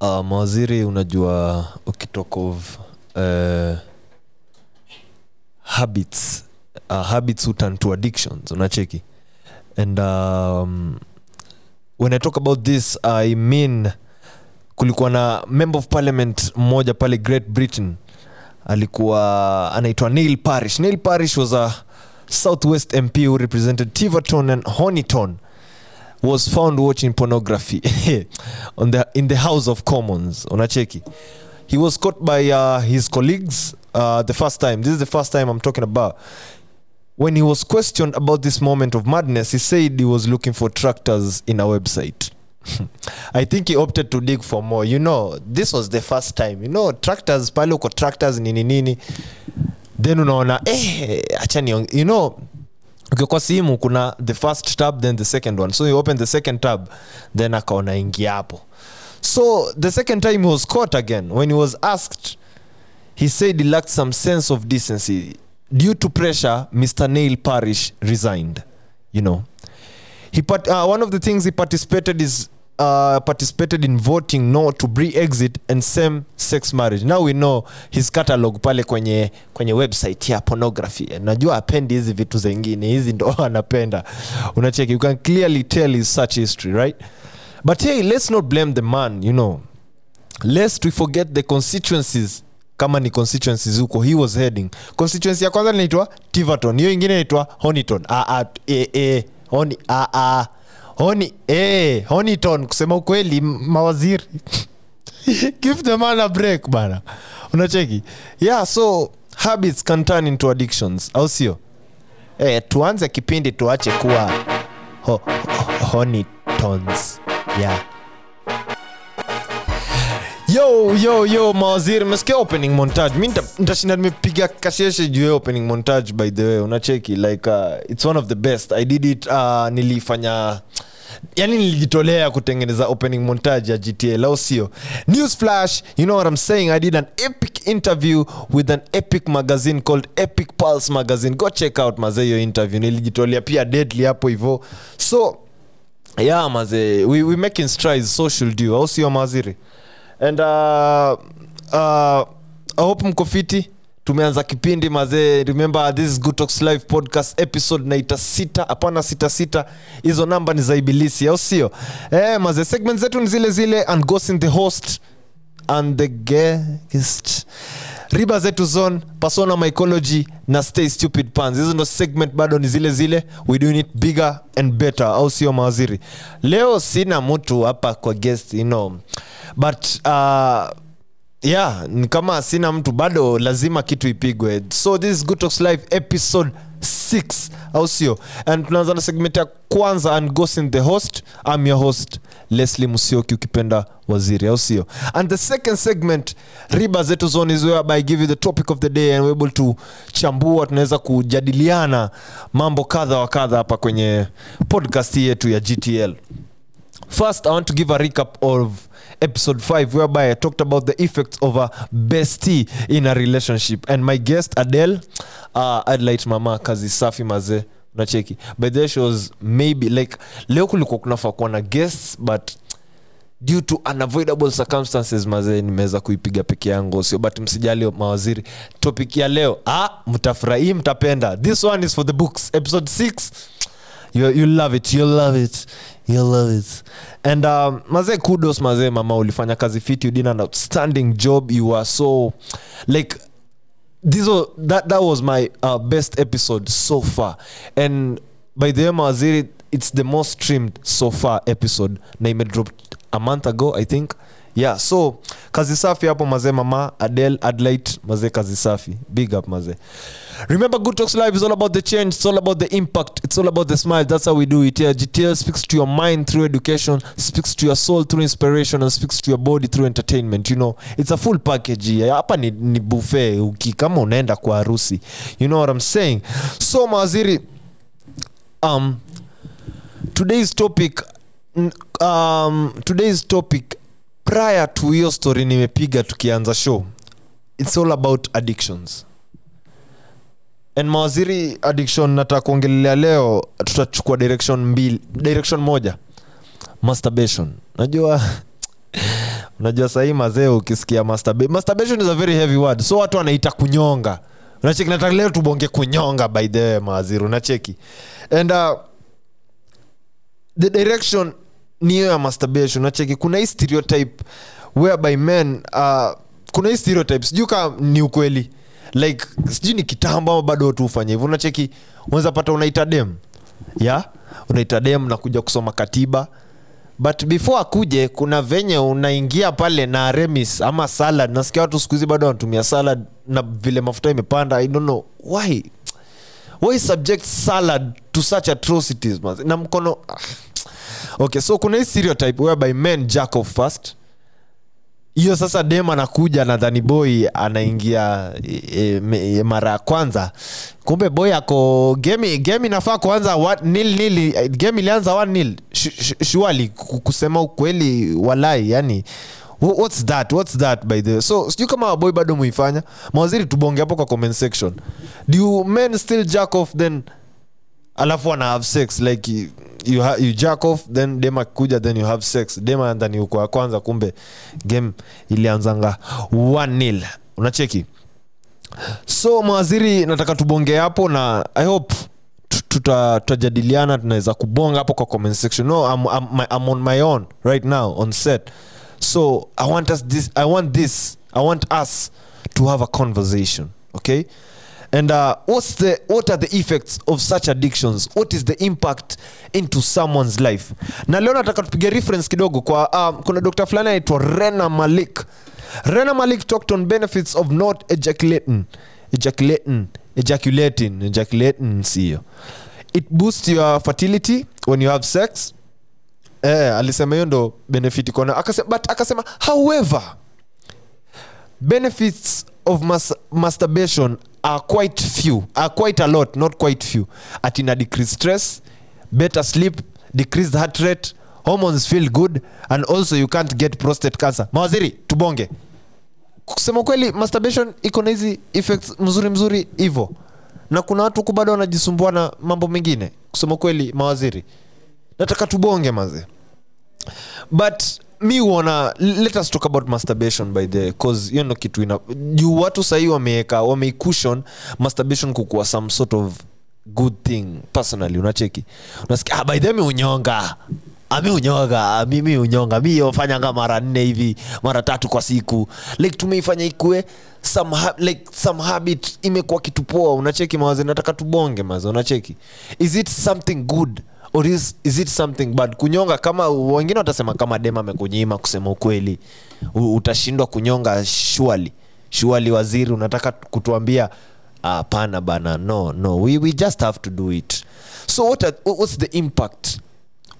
uh, mawaziri unajua ukitok of uh, habits uh, habits turn to addictions unacheki? And um, when i talk about this i mean kulikuwa na member of parliament mmoja pale great britain alikuwa anaitwa neil parish. Neil parish was a southwest mp who represented tiverton and honiton was found watching pornography on the, in the house of commons. Unacheki. He was caught by uh, his colleagues uh, the first time. This is the first time i'm talking about. When he was questioned about this moment of madness he said he was looking for tractors in a website. I think he opted to dig for more. You know this was the first time. You know tractors pale uko tractors nini nini. Then unaona eh, acha ni you know okay, kwa simu kuna the first tab then the second one. So you open the second tab then akaona ingia hapo. So the second time he was caught again. When he was asked he said he lacked some sense of decency. Due to pressure mr nail parish resigned you know. He part, uh, one of the things he participated is uh, participated in voting no to pre-exit and same sex marriage. Now we know his catalog pale kwenye kwenye website ya pornography. Najua apendi hizi vitu zengine hizi ndo anapenda. Unacheki you can clearly tell his such history right? But hey let's not blame the man you know. Lest we forget the constituencies kama ni constituencies huko he was heading. Constituency ya kwanza linaitwa tiverton hiyo ingine inaitwa honiton. Ah, ah, eh, eh, honi, ah, ah. Honi eh, honiton kusema ukweli mawaziri. Give the a break bana. Unacheki? Yeah so habits can turn into addictions au sio? Eh, tuanze kipindi tuache kuwa ho, ho, honitons yeah. Yo yo yo mawaziri mesikia opening montage? Mi ntashinda nimepiga kasheshe juu opening montage by the way. Unacheki? Like uh, it's one of the best. I did it uh, nilifanya yani nilijitolea kutengeneza opening montage ya gta au sio news flash you know what i'm saying? I did an epic interview with an epic magazine called epic pulse magazine. Go check out mazee hiyo interview. Nilijitolea pia deadly hapo hivo so yeah mazee we, we making strides social due au sio maziri? And uh, uh, i hope mko tumeanza kipindi mazee. Remember this is live podcast episode naita sita. Hapana sita sita. Hizo namba ni za ibilisi au sio? Eh, mazee segment zetu ni zile zile. And ghost the host and the guest riba zetu zone persona mycology na stay stupid pans hizo ndo segment bado ni zile zile. We doing it bigger and better au sio mawaziri? Leo sina mtu hapa kwa guest you know. But uh, yeah kama sina mtu bado lazima kitu ipigwe. So this is good talks live episode 6 au sio? And tunaanza na segment ya kwanza and gosin in the host. Am your host leslie musioki ukipenda waziri au sio? And the second segment riba zetu zone is whereby i give you the topic of the day and able to chambua tunaweza kujadiliana mambo kadha wa kadha hapa kwenye podcast yetu ya gtl First, I want to give a recap of episode 5, whereby I talked about the effects of a bestie in a relationship. And my guest, Adele, uh, I'd mama kazi safi maze. Nacheki by the she was maybe like leo kulikuwa kunafaa kuwa na guests but due to unavoidable circumstances mazee nimeweza kuipiga peke yangu. Sio but msijali mawaziri. Topic ya leo ah, mtafurahii mtapenda. This one is for the books. Episode 6 you, you love it you love it you love it. And um, mazee kudos mazee mama ulifanya kazi fit you did an outstanding job. You are so like this was, that, that was my uh, best episode so far. And by the way mawaziri it's the most streamed so far episode. Na imedropped a month ago i think yeah so kazi safi hapo mazee mama adel adlit mazee kazi safi. Big up mazee. Remember good talks live is all about the change it's all about the impact it's all about the smile. That's how we do it here gtl speaks to your mind through education speaks to your soul through inspiration and speaks to your body through entertainment you know. It's a full package here hapa ni, ni buffet uki kama unaenda kwa harusi. You know what i'm saying? So mawaziri um today's topic um, today's topic prior to hiyo story nimepiga tukianza show it's all about addictions. And mawaziri addiction nataka kuongelelea leo tutachukua direction mbili direction moja masturbation. Najua unajua sahii mazee ukisikia masturba- masturbation is a very heavy word so watu wanaita kunyonga. Unacheki nataka leo tubonge kunyonga by the way mawaziri unacheki. And uh, the direction ni hiyo ya masturbation nacheki kuna hii stereotype whereby men uh, kuna hii stereotype sijui kaa ni ukweli. Like sijui ni kitambo ama bado watu hufanya hivyo. Unacheki? Unaweza pata unaita dem ya? Unaita dem na kuja kusoma katiba. But before akuje kuna venye unaingia pale na remis ama salad. Nasikia watu siku hizi bado wanatumia salad na vile mafuta imepanda. I don't know why. Why subject salad to such atrocities na mkono okay so kuna hii stereotype whereby men jack off first. Hiyo sasa dem anakuja nadhani boy anaingia e, e, e, mara ya kwanza. Kumbe boy ako game game kuanza eh, game ilianza nil. Shuali kusema ukweli walai yani what's that what's that by the way so sijui kama boy bado muifanya. Mawaziri tubonge hapo kwa comment section. Do men still jack off then? Alafu wana have sex like you, ha, you jack off then dem akikuja then you have sex. Dem andhani uko ya kwanza kumbe game ilianzanga 1 nil. Unacheki? So mawaziri nataka tubonge hapo na i hope tu- tuta- tutajadiliana tunaweza kubonga hapo kwa comment section. No I'm, I'm, I'm on my own right now on set. So i want us this i want this i want us to have a conversation okay and uh, what's the what are the effects of such addictions? What is the impact into someone's life? Na leo nataka tupige reference kidogo kwa um, kuna dr fulani anaitwa rena malik. Rena malik talked on benefits of not ejaculating. Ejaculating. Ejaculating. Ejaculating sio it boosts your fertility when you have sex. Eh, alisema hiyo ndo benefit kona akasema, but akasema however benefits of mas masturbation are quite few are quite a lot not quite few. Atina decrease stress better sleep decreased heart rate hormones feel good and also you can't get prostate cancer. Mawaziri tubonge. Kusema kweli masturbation iko na hizi effects mzuri mzuri hivo. Na kuna watu huku bado wanajisumbua na mambo mengine. Kusema kweli mawaziri nataka tubonge maze but mi uona let us talk about masturbation by the cause hiyo ndo kitu ina juu watu sahii wameeka wameikushon masturbation kukuwa some sort of good thing personally unacheki? Unasikia ah, by the mi unyonga Ah, mi unyonga ah, mi mi unyonga mi ofanyanga mara nne hivi mara tatu kwa siku. Like tumeifanya ikue some, ha- some habit imekuwa kitu poa unacheki mawazi nataka tubonge maza unacheki? Is it something good or is, is it something bad? Kunyonga kama wengine watasema kama dem amekunyima kusema ukweli. Utashindwa kunyonga shuali shuali waziri unataka kutuambia hapana bana no no we, we just have to do it. So what are, what's the impact?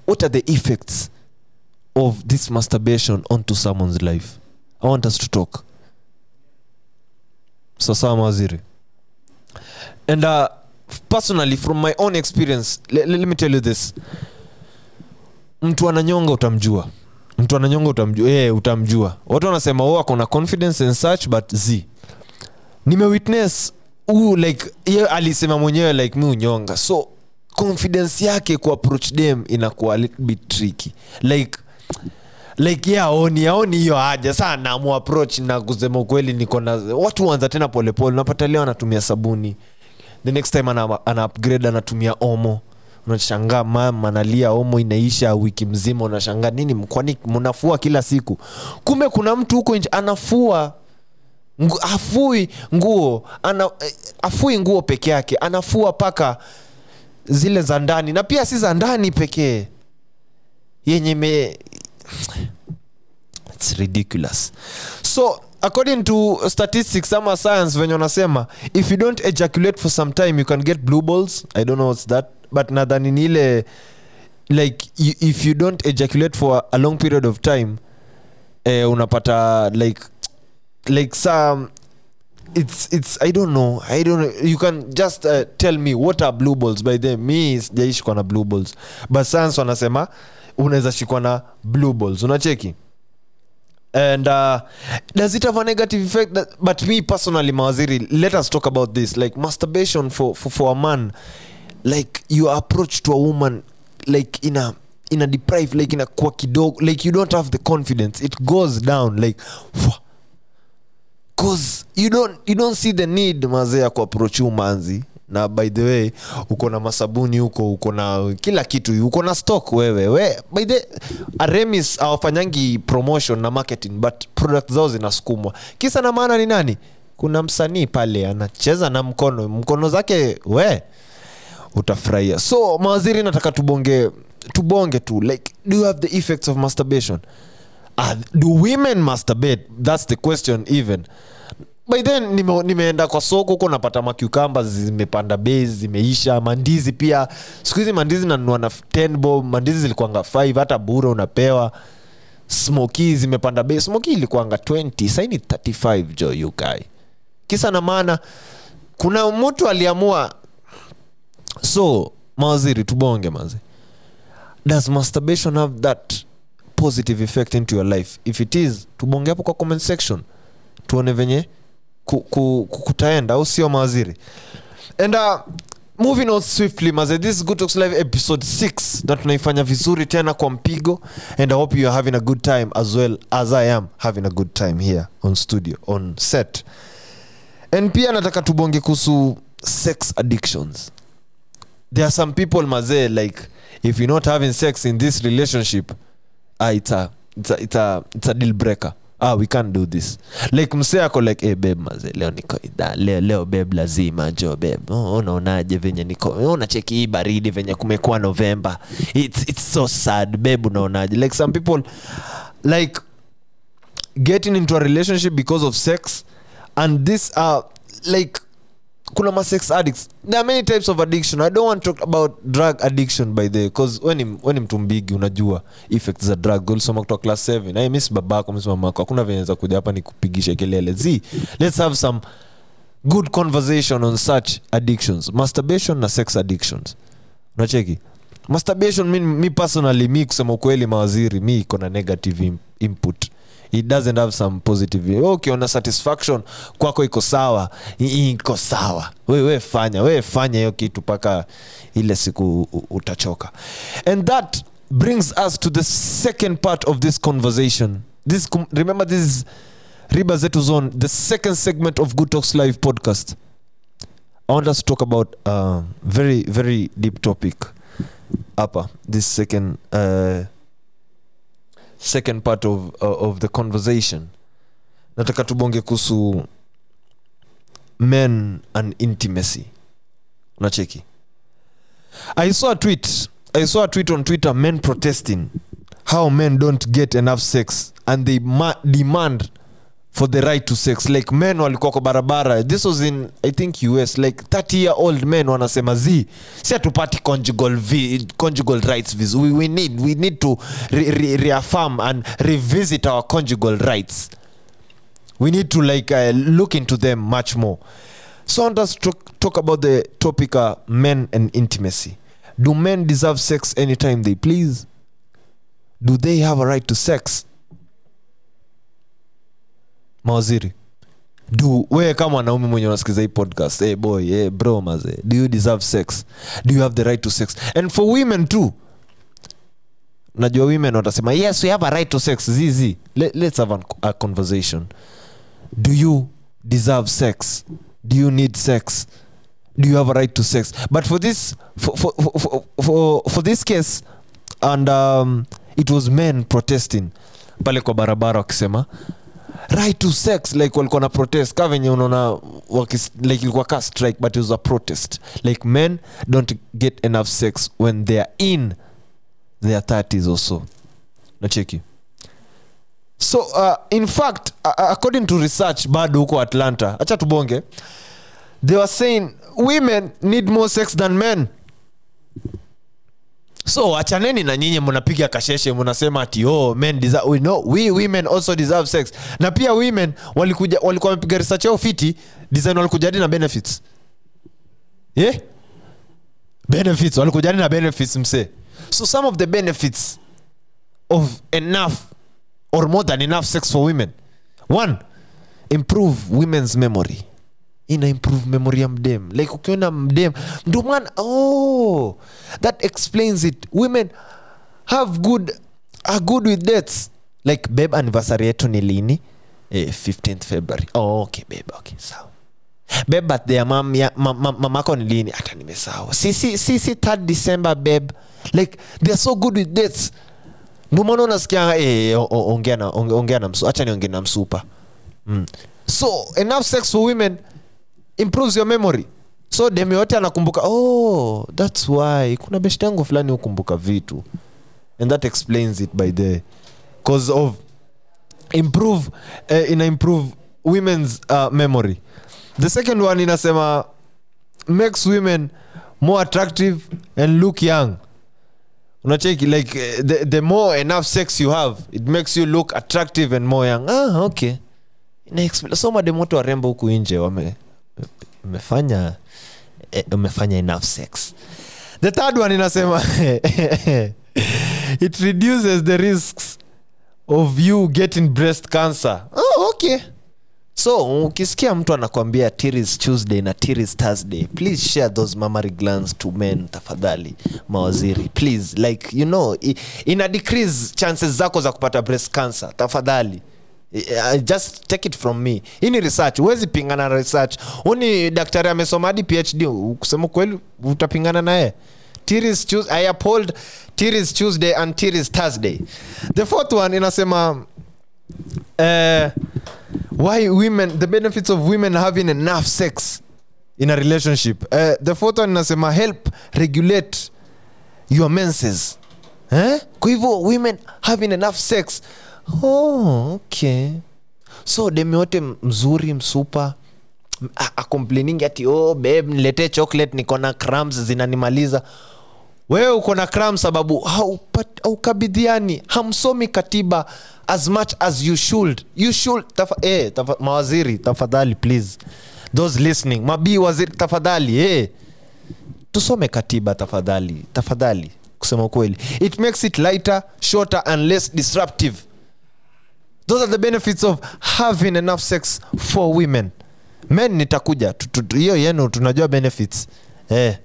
What are the effects of this masturbation onto someone's life? I want us to talk. Sasawa mawaziri. And uh, personally from my own experience le, le, let me tell you this. Mtu ananyonga utamjua. Mtu ananyonga utamjua. Yeah, utamjua. Watu wanasema oh, akona confidence and such but z. Nimewitness huu like ye alisema mwenyewe like mi unyonga. So confidence yake kuapproach dem inakuwa little bit tricky. Like like yaoni aoni aoni hiyo haja. Saa namuapproach na kusema ukweli niko na watu huanza tena polepole unapata leo anatumia sabuni the next time ana, ana upgrade anatumia omo. Unashangaa mam analia omo inaisha wiki mzima. Unashangaa nini? Kwani mnafua kila siku? Kumbe kuna mtu huko nje anafua. Ngu, afui nguo. Ana, eh, afui nguo peke yake. Anafua paka zile za ndani na pia si za ndani pekee yenye me It's ridiculous. So according to statistics ama science venye wanasema if you don't ejaculate for some time you can get blue balls. I don't know what's that but nadhani ni ile like you, if you don't ejaculate for a long period of time eh, unapata like like some it's it's i don't know i don't know. You can just uh, tell me what are blue balls. By them mi sijaishikwa na blue balls. But science wanasema unaweza shikwa na blue balls. Unacheki and uh, does it have a negative effect that, but me personally mawaziri let us talk about this. Like masturbation for, for, for a man like your approach to a woman like in a ina deprived like inakuwa kidogo like you don't have the confidence. It goes down like cause you don't, you don't see the need mazee ya kuapproach umanzi na by the way uko na masabuni huko uko na kila kitu uko na stock wewe. We by the aremis awafanyangi promotion na marketing but product zao zinasukumwa. Kisa na maana ni nani? Kuna msanii pale anacheza na mkono mkono zake we utafurahia. So mawaziri nataka tubonge tubonge tu like do you have the effects of masturbation? Uh, do women masturbate? That's the question even by then nime, nimeenda kwa soko huko napata macucamba zimepanda bei zimeisha mandizi pia. Siku hizi mandizi nanunua na 10 bob mandizi zilikuanga 5 hata bure unapewa. Smoki zimepanda bei smoki ilikuanga 20 saini 35 jo you kisa na maana kuna mtu aliamua so mawaziri tubonge mazi does masturbation have that positive effect into your life? If it is tubonge hapo kwa comment section. Tuone venye ku, ku, ku, kutaenda au sio mawaziri? And uh, moving on swiftly maze this is good live episode 6 na tunaifanya vizuri tena kwa mpigo and i hope you are having a good time as well as i am having a good time here on studio on set. And pia nataka tubonge kuhusu sex addictions. There are some people mazee like if you're not having sex in this relationship ah, it's, a, it's, a, it's, a, it's a deal breaker ah, we can't do this. Like msee ako like hey, beb maze leo niko idha leo, leo beb lazima jo beb oh, venye niko? Unacheki hii baridi venye kumekuwa novemba it's, it's so sad beb unaonaje? Like some people like getting into a relationship because of sex and this uh, like kuna ma sex addicts. There are many types of addiction. I don't want to talk about drug addiction by the because when ni mtu mbigi unajua effects za drug. Ulisoma kutoka class 7 hey, miss babako miss mamako hakuna venye za kuja hapa ni kupigisha kelele. Z let's have some good conversation on such addictions. Masturbation na sex addictions. Unacheki? Masturbation mi, mi personally mi kusema ukweli mawaziri mi iko na negative input it doesn't have some positive Wewe ukiona satisfaction kwako iko sawa. Iko sawa. Wewe we fanya wewe fanya hiyo kitu mpaka ile siku utachoka. And that brings us to the second part of this conversation. This remember this is riba zetu zone the second segment of good talks live podcast. I want us to talk about a very very deep topic. Hapa this second uh, second part of, uh, of the conversation. Nataka tubonge kuhusu men and intimacy. Unacheki? I saw a tweet i saw a tweet on twitter men protesting how men don't get enough sex and they ma- demand for the right to sex. Like men walikuwa kwa barabara. This was in i think us like 30 year old men wanasema z si hatupati conjugal, vi, conjugal rights vis we, we need we need to re, re, reaffirm and revisit our conjugal rights. We need to like uh, look into them much more. So I us talk about the topic uh, men and intimacy. Do men deserve sex anytime they please? Do they have a right to sex mawaziri. Do we kama wanaume mwenye unasikiza hii podcast hey boy hey bro maze do you deserve sex? Do you have the right to sex? And for women too. Najua women watasema yes we have a right to sex. Zizi Let, let's have an, a conversation. Do you deserve sex? Do you need sex? Do you have a right to sex? But for this for, for, for, for, for this case and um, it was men protesting pale kwa barabara wakisema right to sex like walikuwa na protest. Ka venye unaona like ilikuwa ka strike but it was a protest. Like men don't get enough sex when they are in their 30s or so. Nacheki so uh, in fact uh, according to research bado huko atlanta hacha tubonge. They were saying women need more sex than men so achaneni na nyinyi mnapiga kasheshe mnasema ati oh, men deserve, we know, we women also deserve sex. Na pia women walikuja walikuwa wamepiga research yao fiti design walikuja hadi na benefits. Yeah? benefits walikuja hadi na benefits msee. So some of the benefits of enough or more than enough sex for women. One improve women's memory ina improve memory ya mdem. Like ukiona mdem ndio maana oh that explains it. Women have good are good with dates like babe anniversary yetu ni lini? Eh, 15th february. Oh, okay babe okay sawa. Beb birthday ya mam, mamako ni lini? Hata nimesahau. Sisi si, si, si 3 december beb like they are so good with dates ndio unasikia eh, na ongea na msu acha niongee na msupa mm. so enough sex for women improves your memory. So dem yote anakumbuka oh thats why kuna beshte yangu fulani hukumbuka vitu. And that explains it by the cause of improve uh, ina improve women's uh, memory. The second one inasema makes women more attractive and look young. Unacheki like uh, the, the more enough sex you have it makes you look attractive and more young. Ah okay. So mademoto warembo huku nje wame umefanya eh, umefanya enough sex. The third one inasema it reduces the risks of you getting breast cancer. Oh, okay. So ukisikia mtu anakwambia tiris tuesday na tiris thursday please share those mammary glands to men tafadhali mawaziri. Please like you know ina decrease chances zako za kupata breast cancer tafadhali Uh, just take it from me hii ni research huwezi pingana na research Uni daktari amesoma hadi phd kusema kweli utapingana naye Tiris Tues- I uphold Tiris Tuesday and Tiris Thursday. The fourth one inasema uh, why women the benefits of women having enough sex in a relationship. Uh, the fourth one inasema help regulate your menses. Eh? Kwa hivyo women having enough sex. Oh, okay. So demi wote mzuri msupa a- acomplaining ati oh babe niletee chocolate niko na crumbs zinanimaliza. Wewe uko na cram sababu haukabidhiani hamsomi katiba as much as you should. You should tafa, eh, tafa, mawaziri tafadhali please. Those listening mabii waziri tafadhali eh. tusome katiba tafadhali tafadhali kusema ukweli. It makes it lighter shorter and less disruptive those are the benefits of having enough sex for women. Men nitakuja. Hiyo yenu tunajua benefits. Eh.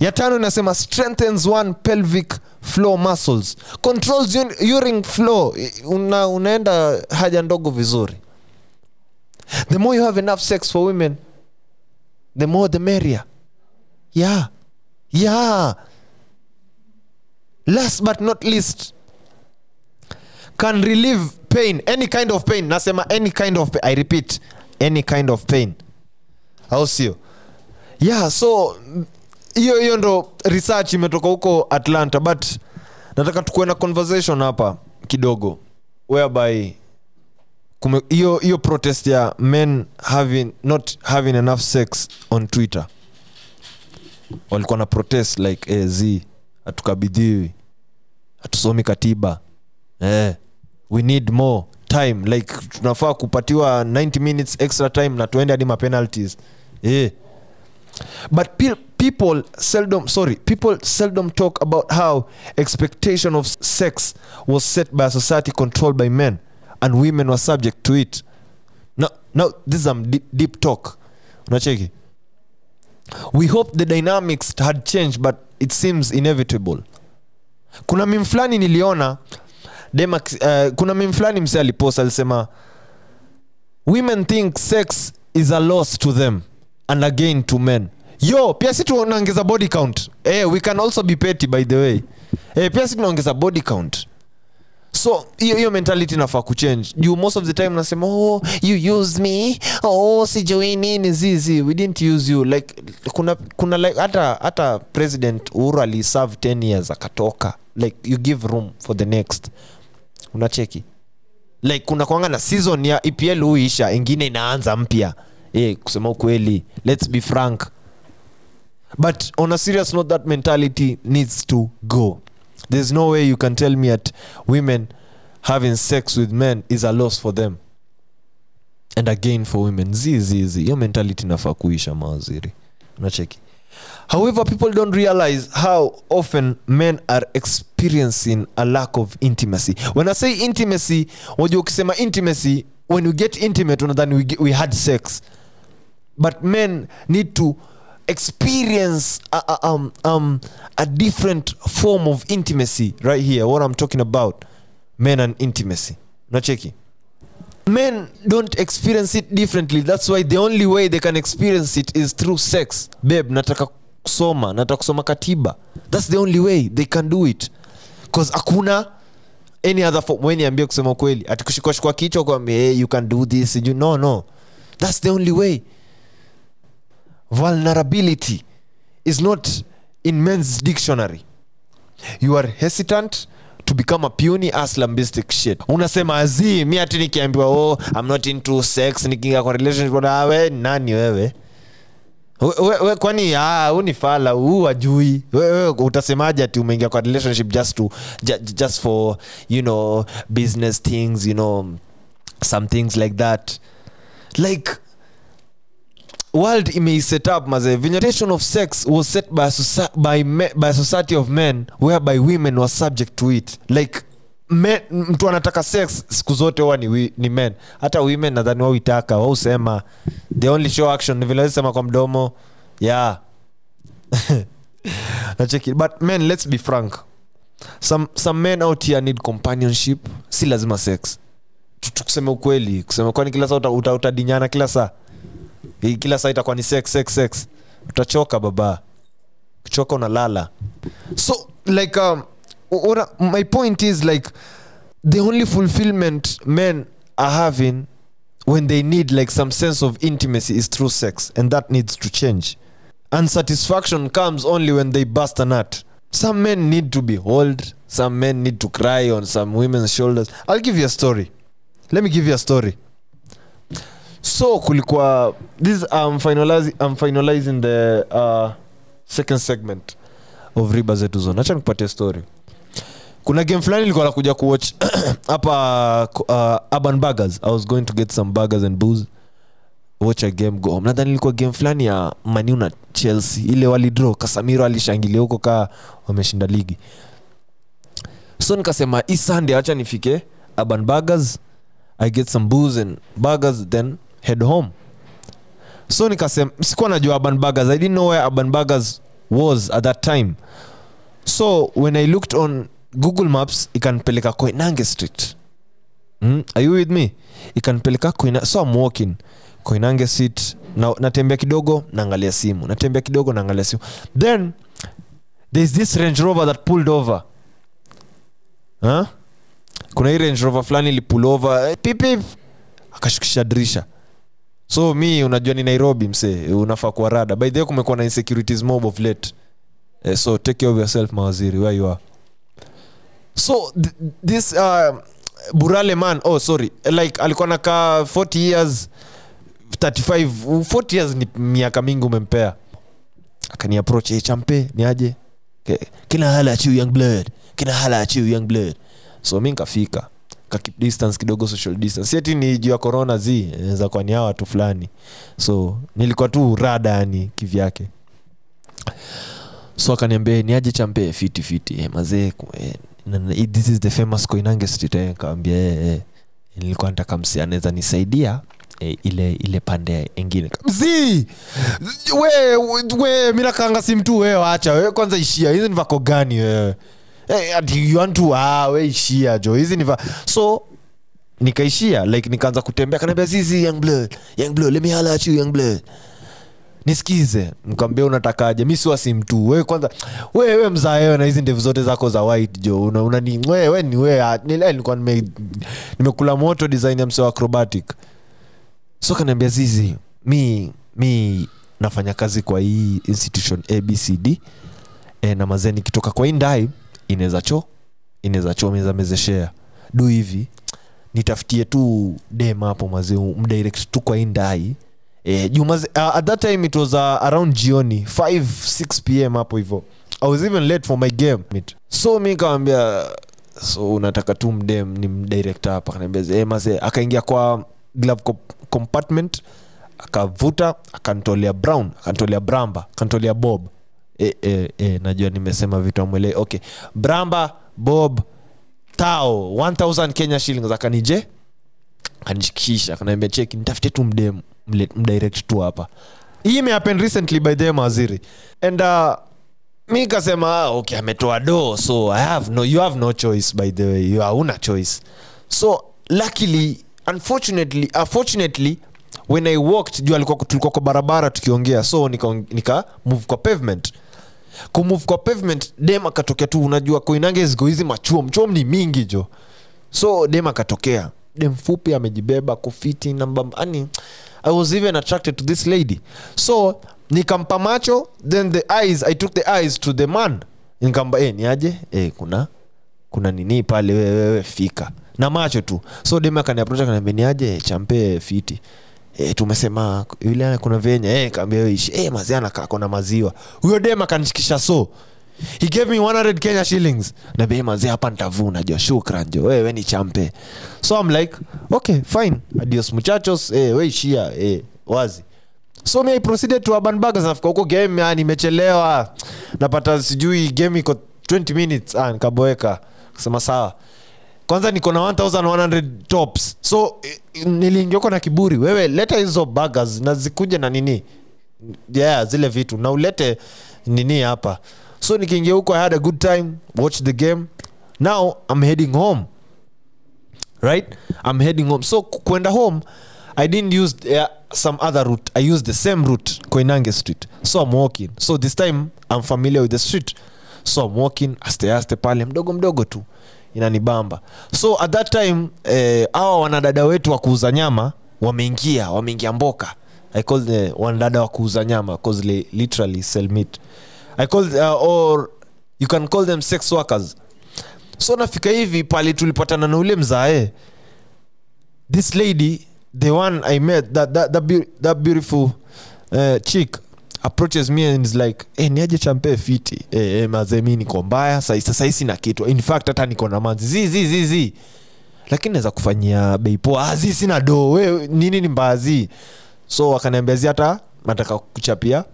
ya tano inasema strengthens one pelvic floor muscles. Controls ur- urine flow una, unaenda haja ndogo vizuri. The more you have enough sex for women the more the merrier. Yeah. Yeah. Last but not least can relieve pain any kind of pain. Nasema any kind of pain. i repeat any kind of pain. Au sio? Yeah so hiyo hiyo ndo research imetoka huko atlanta but nataka tukuwe na conversation hapa kidogo. Whereby hiyo hiyo protest ya men having not having enough sex on twitter. Walikuwa na protest like eh, z hatukabidhiwi hatusomi katiba eh, we need more time. Like tunafaa kupatiwa 90 minutes extra time na tuende hadi mapenalties yeah. but pe- people seldom sorry people seldom talk about how expectation of sex was set by a society controlled by men and women were subject to it. Now, now this is some deep, deep talk. Unacheki? We hope the dynamics had changed but it seems inevitable. Kuna mim fulani niliona Dema, uh, kuna mim fulani mse alipost alisema women think sex is a loss to them and a gain to men. Yo pia si tunaongeza body count. Eh, we can also be petty by the way. Eh, pia si tunaongeza body count. So hiyo mentality nafaa kuchange. Juu most of the time nasema oh you use me. Oh sijui nini zizi we didn't use you. Like kuna kuna like hata hata president uhuru aliserve 10 years akatoka. Like you give room for the next unacheki? Like kuna kwanga na season ya epl huisha ingine inaanza mpya. E, kusema ukweli let's be frank. But on a serious note that mentality needs to go. There's no way you can tell me that women having sex with men is a loss for them. And again for women. Zi hiyo mentality nafaa kuisha mawaziri unacheki however people don't realize how often men are experiencing a lack of intimacy. When i say intimacy wajua ukisema intimacy when you get intimate unadhani we, we had sex. But men need to experience a, a, um, um, a different form of intimacy right here. What i'm talking about men and intimacy. Nacheki men don't experience it differently. That's why the only way they can experience it is through sex. Babe nataka kusoma nataka kusoma katiba. That's the only way they can do it. Bcause hakuna any other form. Weniambia kusema kweli atikushikashikwa kichwa kwambia hey, you can do this. You, no no. That's the only way. Vulnerability is not in men's dictionary. You are hesitant to become a puny ass shit. Unasema azi mi hati nikiambiwa oh i'm not into sex nikiingia kwa relationship na we nani wewe? We- we, kwani u huu ni fala huu ajui utasemaje ati umeingia kwa relationship just to ju, just for you know business things you know some things like that? Like world imeiset up maze. Of sex was set by a, by, by a society of men whereby women were subject to it. Like men, mtu anataka sex siku zote huwa ni, ni men. Hata women nadhani wauitaka wausema the only show action vile kwa mdomo. Yeah. But men let's be frank. Some, some men out here need companionship. Si lazima sex. Tu- ukweli kusema kwani kila saa uta- uta- kila saa Kila saa itakuwa ni sex sex sex. Utachoka baba. Kuchoka unalala. So like um, my point is like the only fulfillment men are having when they need like some sense of intimacy is through sex and that needs to change. And satisfaction comes only when they bust a nut some men need to be hold some men need to cry on some women's shoulders. I'll give you a story. Let me give you a story so kulikuwa this I'm finalizing, I'm finalizing the uh, second segment of riba zetu zone. Acha nikupatie story. Kuna game fulani ilikuwa nakuja kuwatch hapa uh, urban burgers. I was going to get some burgers and booze watch a game go nadhani ilikuwa game fulani ya maniu na chelsea. Ile walidraw kasamiro alishangilia huko kaa wameshinda ligi. So nikasema hii acha nifike urban burgers. I get some booze and burgers then head home. So nikasema sikuwa najua urban burgers. I didn't know where urban burgers was at that time. So when i looked on google maps ikanipeleka koinange street. Mm? are you with me? Ikanipeleka so I'm walking. Koinange street. Na, natembea kidogo naangalia simu. Natembea kidogo naangalia simu. Then there's this range rover that pulled over. Huh? kuna hii range rover fulani ilipull over. Eh, pip, pip. akashukisha dirisha so mi unajua ni nairobi msee unafaa kuwa rada. By the way kumekuwa na insecurities mob of late. Uh, so take care of yourself mawaziri where you are. So th this uh, burale man oh sorry like alikuwa nakaa 40 years 35 40 years ni miaka mingi umempea. Akaniapproach hey, champe ni aje? Kina hala achiu young blood kina hala achiu young blood. So mi nkafika ka keep distance kidogo social distance. Siati ni juu ya corona zi inaweza kuwa ni hawa watu fulani. So nilikuwa tu rada yani kivyake. So akaniambia ni aje champe fiti eh, mazee eh, this is the famous koinange street eh, kaambia eh, eh. nilikuwa nataka anaweza nisaidia E, ile ile pande engine mzii we, we mi nakanga sim tu wewe wacha wewe kwanza ishia hizi ni vako gani wewe Eh, ati you want to ah, jo. Hizi niva so nikaishia like nikaanza kutembea. Kanaambia zizi young blood young blood let me holler at you young blood. Nisikize. Nikwambia unatakaje? Mi siwasi mtu wewe kwanza wewe mzaa wewe na hizi ndevu zote zako za white jo. Una, ni wewe ni wewe nilikuwa nime nimekula moto design ya msee acrobatic. So kaniambia zizi mi mi nafanya kazi kwa hii institution abcd e, na mazee nikitoka kwa hii ndai inaweza cho inaweza cho meza mezeshea du hivi nitafutie tu dem hapo mazee mdirect tu kwa indai ndai. Eh, juu uh, at that time it was uh, around jioni 5 6 pm hapo hivyo i was even late for my game. So mi kawambia so unataka tu mdem ni mdirect hapa. Kanaambia eh, akaingia kwa glove compartment akavuta akantolea brown akantolea bramba akantolea bob e, e, e, najua nimesema vitu amwele okay. Bramba bob tao 1000 kenya shillings. Akanije akanishikisha akanaambia cheki nitafute tu mdem mdirect tu hapa. Hii imehappen recently by the mawaziri and uh, mi kasema ah, okay ametoa do so i have no you have no choice by the way. You hauna choice. So luckily unfortunately unfortunately when i walked juu tulikuwa kwa barabara tukiongea so nika, nika move kwa pavement kumove kwa pavement dem akatokea tu. Unajua koinange ziko hizi machuom chuom ni mingi jo. So dem akatokea. Dem fupi amejibeba kofiti nambani i was even attracted to this lady. So nikampa macho then the eyes i took the eyes to the man. Nikamba eh, niaje eh, kuna kuna nini pale? Wewe wewe fika. Na macho tu. So dem akaniaproach akaniambia niaje champe fiti E, tumesema yule kuna venya e, kaambia wewe ishi e, mazia anakaa kona maziwa. Huyo dem akanishikisha so. He gave me 100 kenya shillings. Nabei mazia hapa ntavuna jo shukran jo wewe ni champe. So i'm like okay fine adios muchachos e, we ishia e, wazi. So mi proceeded to urban nafika huko game ah, nimechelewa. Napata sijui game iko 20 minutes ah, nikaboeka. Kusema sawa kwanza niko na 1100 tops. So eh, niliingioko na kiburi. Wewe leta hizo bagas na zikuje na nini? Yeah zile vitu. Na ulete nini hapa? So nikiingia huko i had a good time watch the game. Now i'm heading home. Right? I'm heading home. So kwenda home i didn't use uh, some other route. I used the same route koinange street. So i'm walking. So this time i'm familiar with the street. So i'm walking aste aste pale. Mdogo mdogo tu inanibamba. So at that time eh, awa wanadada wetu wa kuuza nyama wameingia wameingia mboka. I call the wanadada wa kuuza nyama cause literally sell meat. I call uh, or you can call them sex workers. So nafika hivi pale tulipatana na ule mzae this lady the one i met that, that, that, that beautiful uh, chick approaches me and is like hey, niaje champe fiti? Hey, hey, mazee mi niko mbaya sasa sina kitu. In fact hata niko na manzi. Zi zi zi zi. Lakini naweza kufanyia bei poa. Ah, zi sina doo we nini ni mbaya so akaniambia zi hata nataka kuchapia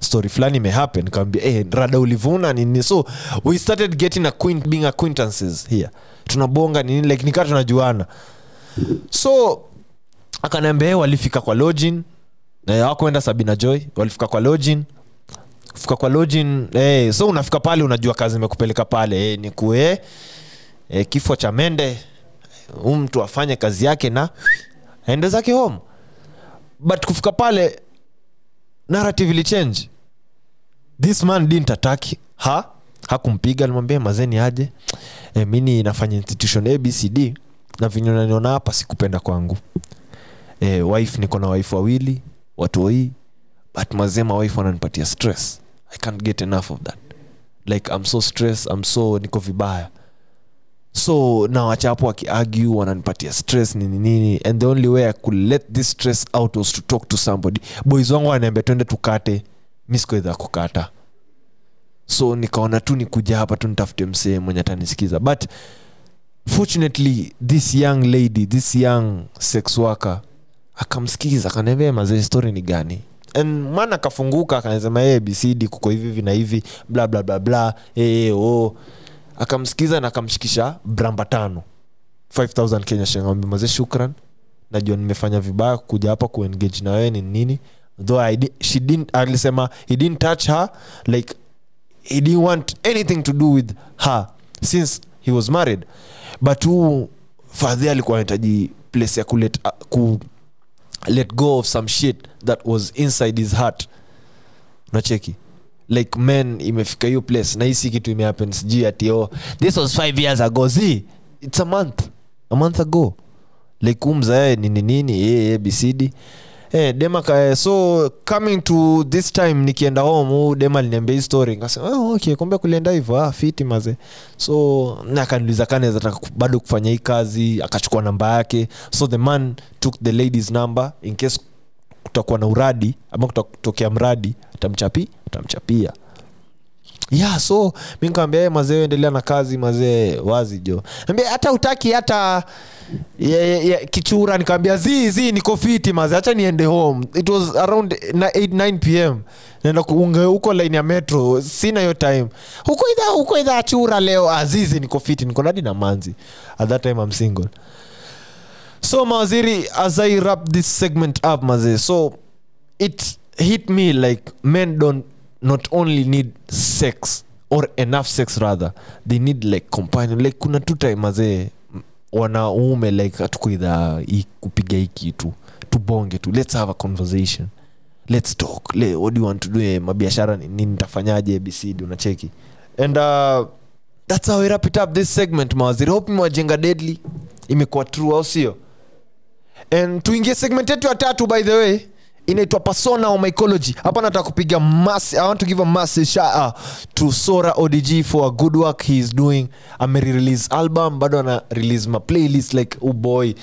story fulani imehappen nikamwambia hey, rada ulivuna nini? So we started getting acquaint, being acquaintances here. Tunabonga nini? Like nikaa tunajuana. So akaniambia eh, walifika kwa login eh, hawakuenda sabina joy walifika kwa login kufika kwa login eh, so unafika pale unajua kazi imekupeleka pale. Eh, ni kue eh, kifo cha mende. Huu mtu afanye kazi yake na aende zake home. But kufika pale narrative ilichange this man didn't attack ha hakumpiga alimwambia mazeni aje? Eh, mini nafanya institution abcd na vinyo hapa sikupenda kwangu. Eh, wife niko na wife wawili watoi but mazema wife wananipatia stress. I can't get enough of that. Like i'm so stress i'm so niko vibaya. So na wachapo wakiargue wananipatia stress nini nini. And the only way i could let this stress out was to talk to somebody. Boys wangu wanaambia twende tukate. Miskoedha kukata. So nikaona tu nikuja hapa tu nitafute msee mwenye atanisikiza. But fortunately this young lady this young sex worker akamsikiza akaniambia mazee story ni gani? And mwana akafunguka akasema hey, bcd kuko hivi hivi na hivi bla hey, oh. akamsikiza na akamshikisha bramba tano. 5000 kenya shingambi mazee shukran. Najua nimefanya vibaya kuja hapa kuengage na wewe ni nini. Though I di, she alisema he didn't touch her like he didn't want anything to do with her since he was married. But huu fadhi alikuwa anahitaji place ya kuleta uh, ku let go of some shit that was inside his heart. Nacheki like men imefika hiyo place na hii si kitu imehappen sijui ati oh, this was five years ago. Z it's a month. A month ago. Like umzae nini? Nini ee abcd Eh, dema ka, so coming to this time nikienda home huu dema aliniambia hii story. Nikasema oh, okay kumbe kulienda hivyo ah, fiti maze. So na akaniuliza taka bado kufanya hii kazi? Akachukua namba yake. So the man took the lady's number in case kutakuwa na uradi ama kutatokea mradi atamchapi atamchapia yeah so mi nikawambia "Eh, mazee endelea na kazi mazee wazi jo. Ambia hata utaki hata ya, ya, ya, kichura. Nikawambia zi zi niko fiti mazee hacha niende home. It was around 8 9 pm naenda kuunga huko line ya metro sina hiyo time. Huko idha huko idha achura leo. Azizi niko fiti niko nadi na manzi at that time i'm single. So mawaziri as i wrap this segment up mazee so it hit me like men don't not only need sex or enough sex rather they need like companion. Like kuna tu time mazee wanaume like hatukuidha kupiga hii kitu. Tubonge tu. Let's have a conversation. Let's talk. Le, what do you want to do? Eh, mabiashara ni nini nitafanyaje? Abcd unacheki. And uh, that's how wrap it up this segment mawaziri. Hope mwajenga deadly. Imekuwa true au sio? And tuingie segment yetu ya tatu by the way inaitwa persona or mycology. Hapa nataka kupiga mass i want to give a massive shout out to sora odg for a good work he is doing. Amerelease album bado ana release my playlist like oh boy.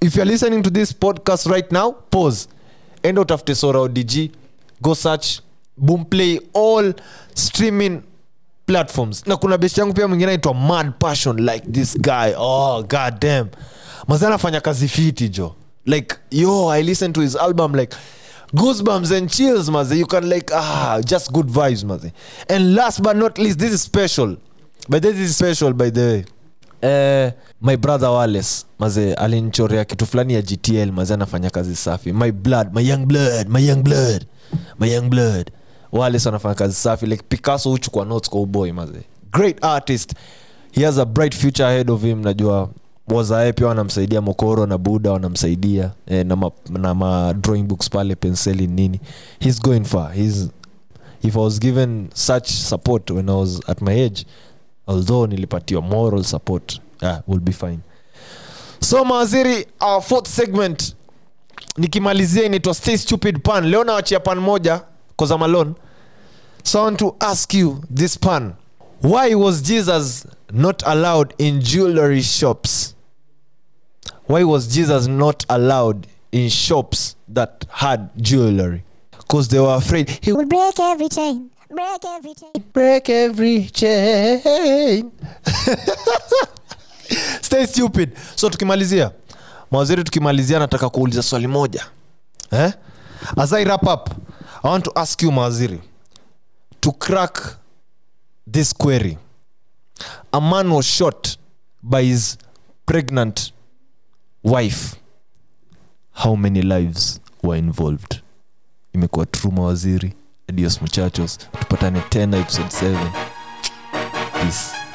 If you're listening to this podcast right now pause. Enda utafute sora odg go search. Boom play all streaming platforms. Na kuna best yangu pia mwingine anaitwa mad passion like this guy. Oh god damn mazi anafanya kazi fiti jo like yo i listen to his album like goosebumps and chills maze you can like ah just good vibes maze and last but not least this is special. But this is special by the way. Uh, my brother wales maze alinchorea kitu fulani ya gtl maze anafanya kazi safi. My blood my young blood my young blood my young blood. Wales anafanya kazi safi like picasso huchukua notes kwa uboy maze great artist. He has a bright future ahead of him najua wazae pia wanamsaidia mokoro na buda wanamsaidia eh, na, ma, na ma drawing books pale penseli nini. He's going far. He's, if i was given such support when i was at my age although nilipatiwa moral support yeah, will be fine. So mawaziri our fourth segment nikimalizia inaitwa stay stupid pan. Leo nawachia pan moja kozamalon so i want to ask you this pan. Why was jesus not allowed in jewelry shops why was jesus not allowed in shops that had jewelry? Because they were afraid. He will break every chain, break every chain. break every chain. Stay stupid. So tukimalizia mawaziri tukimalizia nataka kuuliza swali moja. Eh? as i wrap up i want to ask you mawaziri to crack this query. A man was shot by his pregnant wife how many lives were involved? Imekuwa tru mawaziri adios muchachos. Tupatane tena episode 7 peace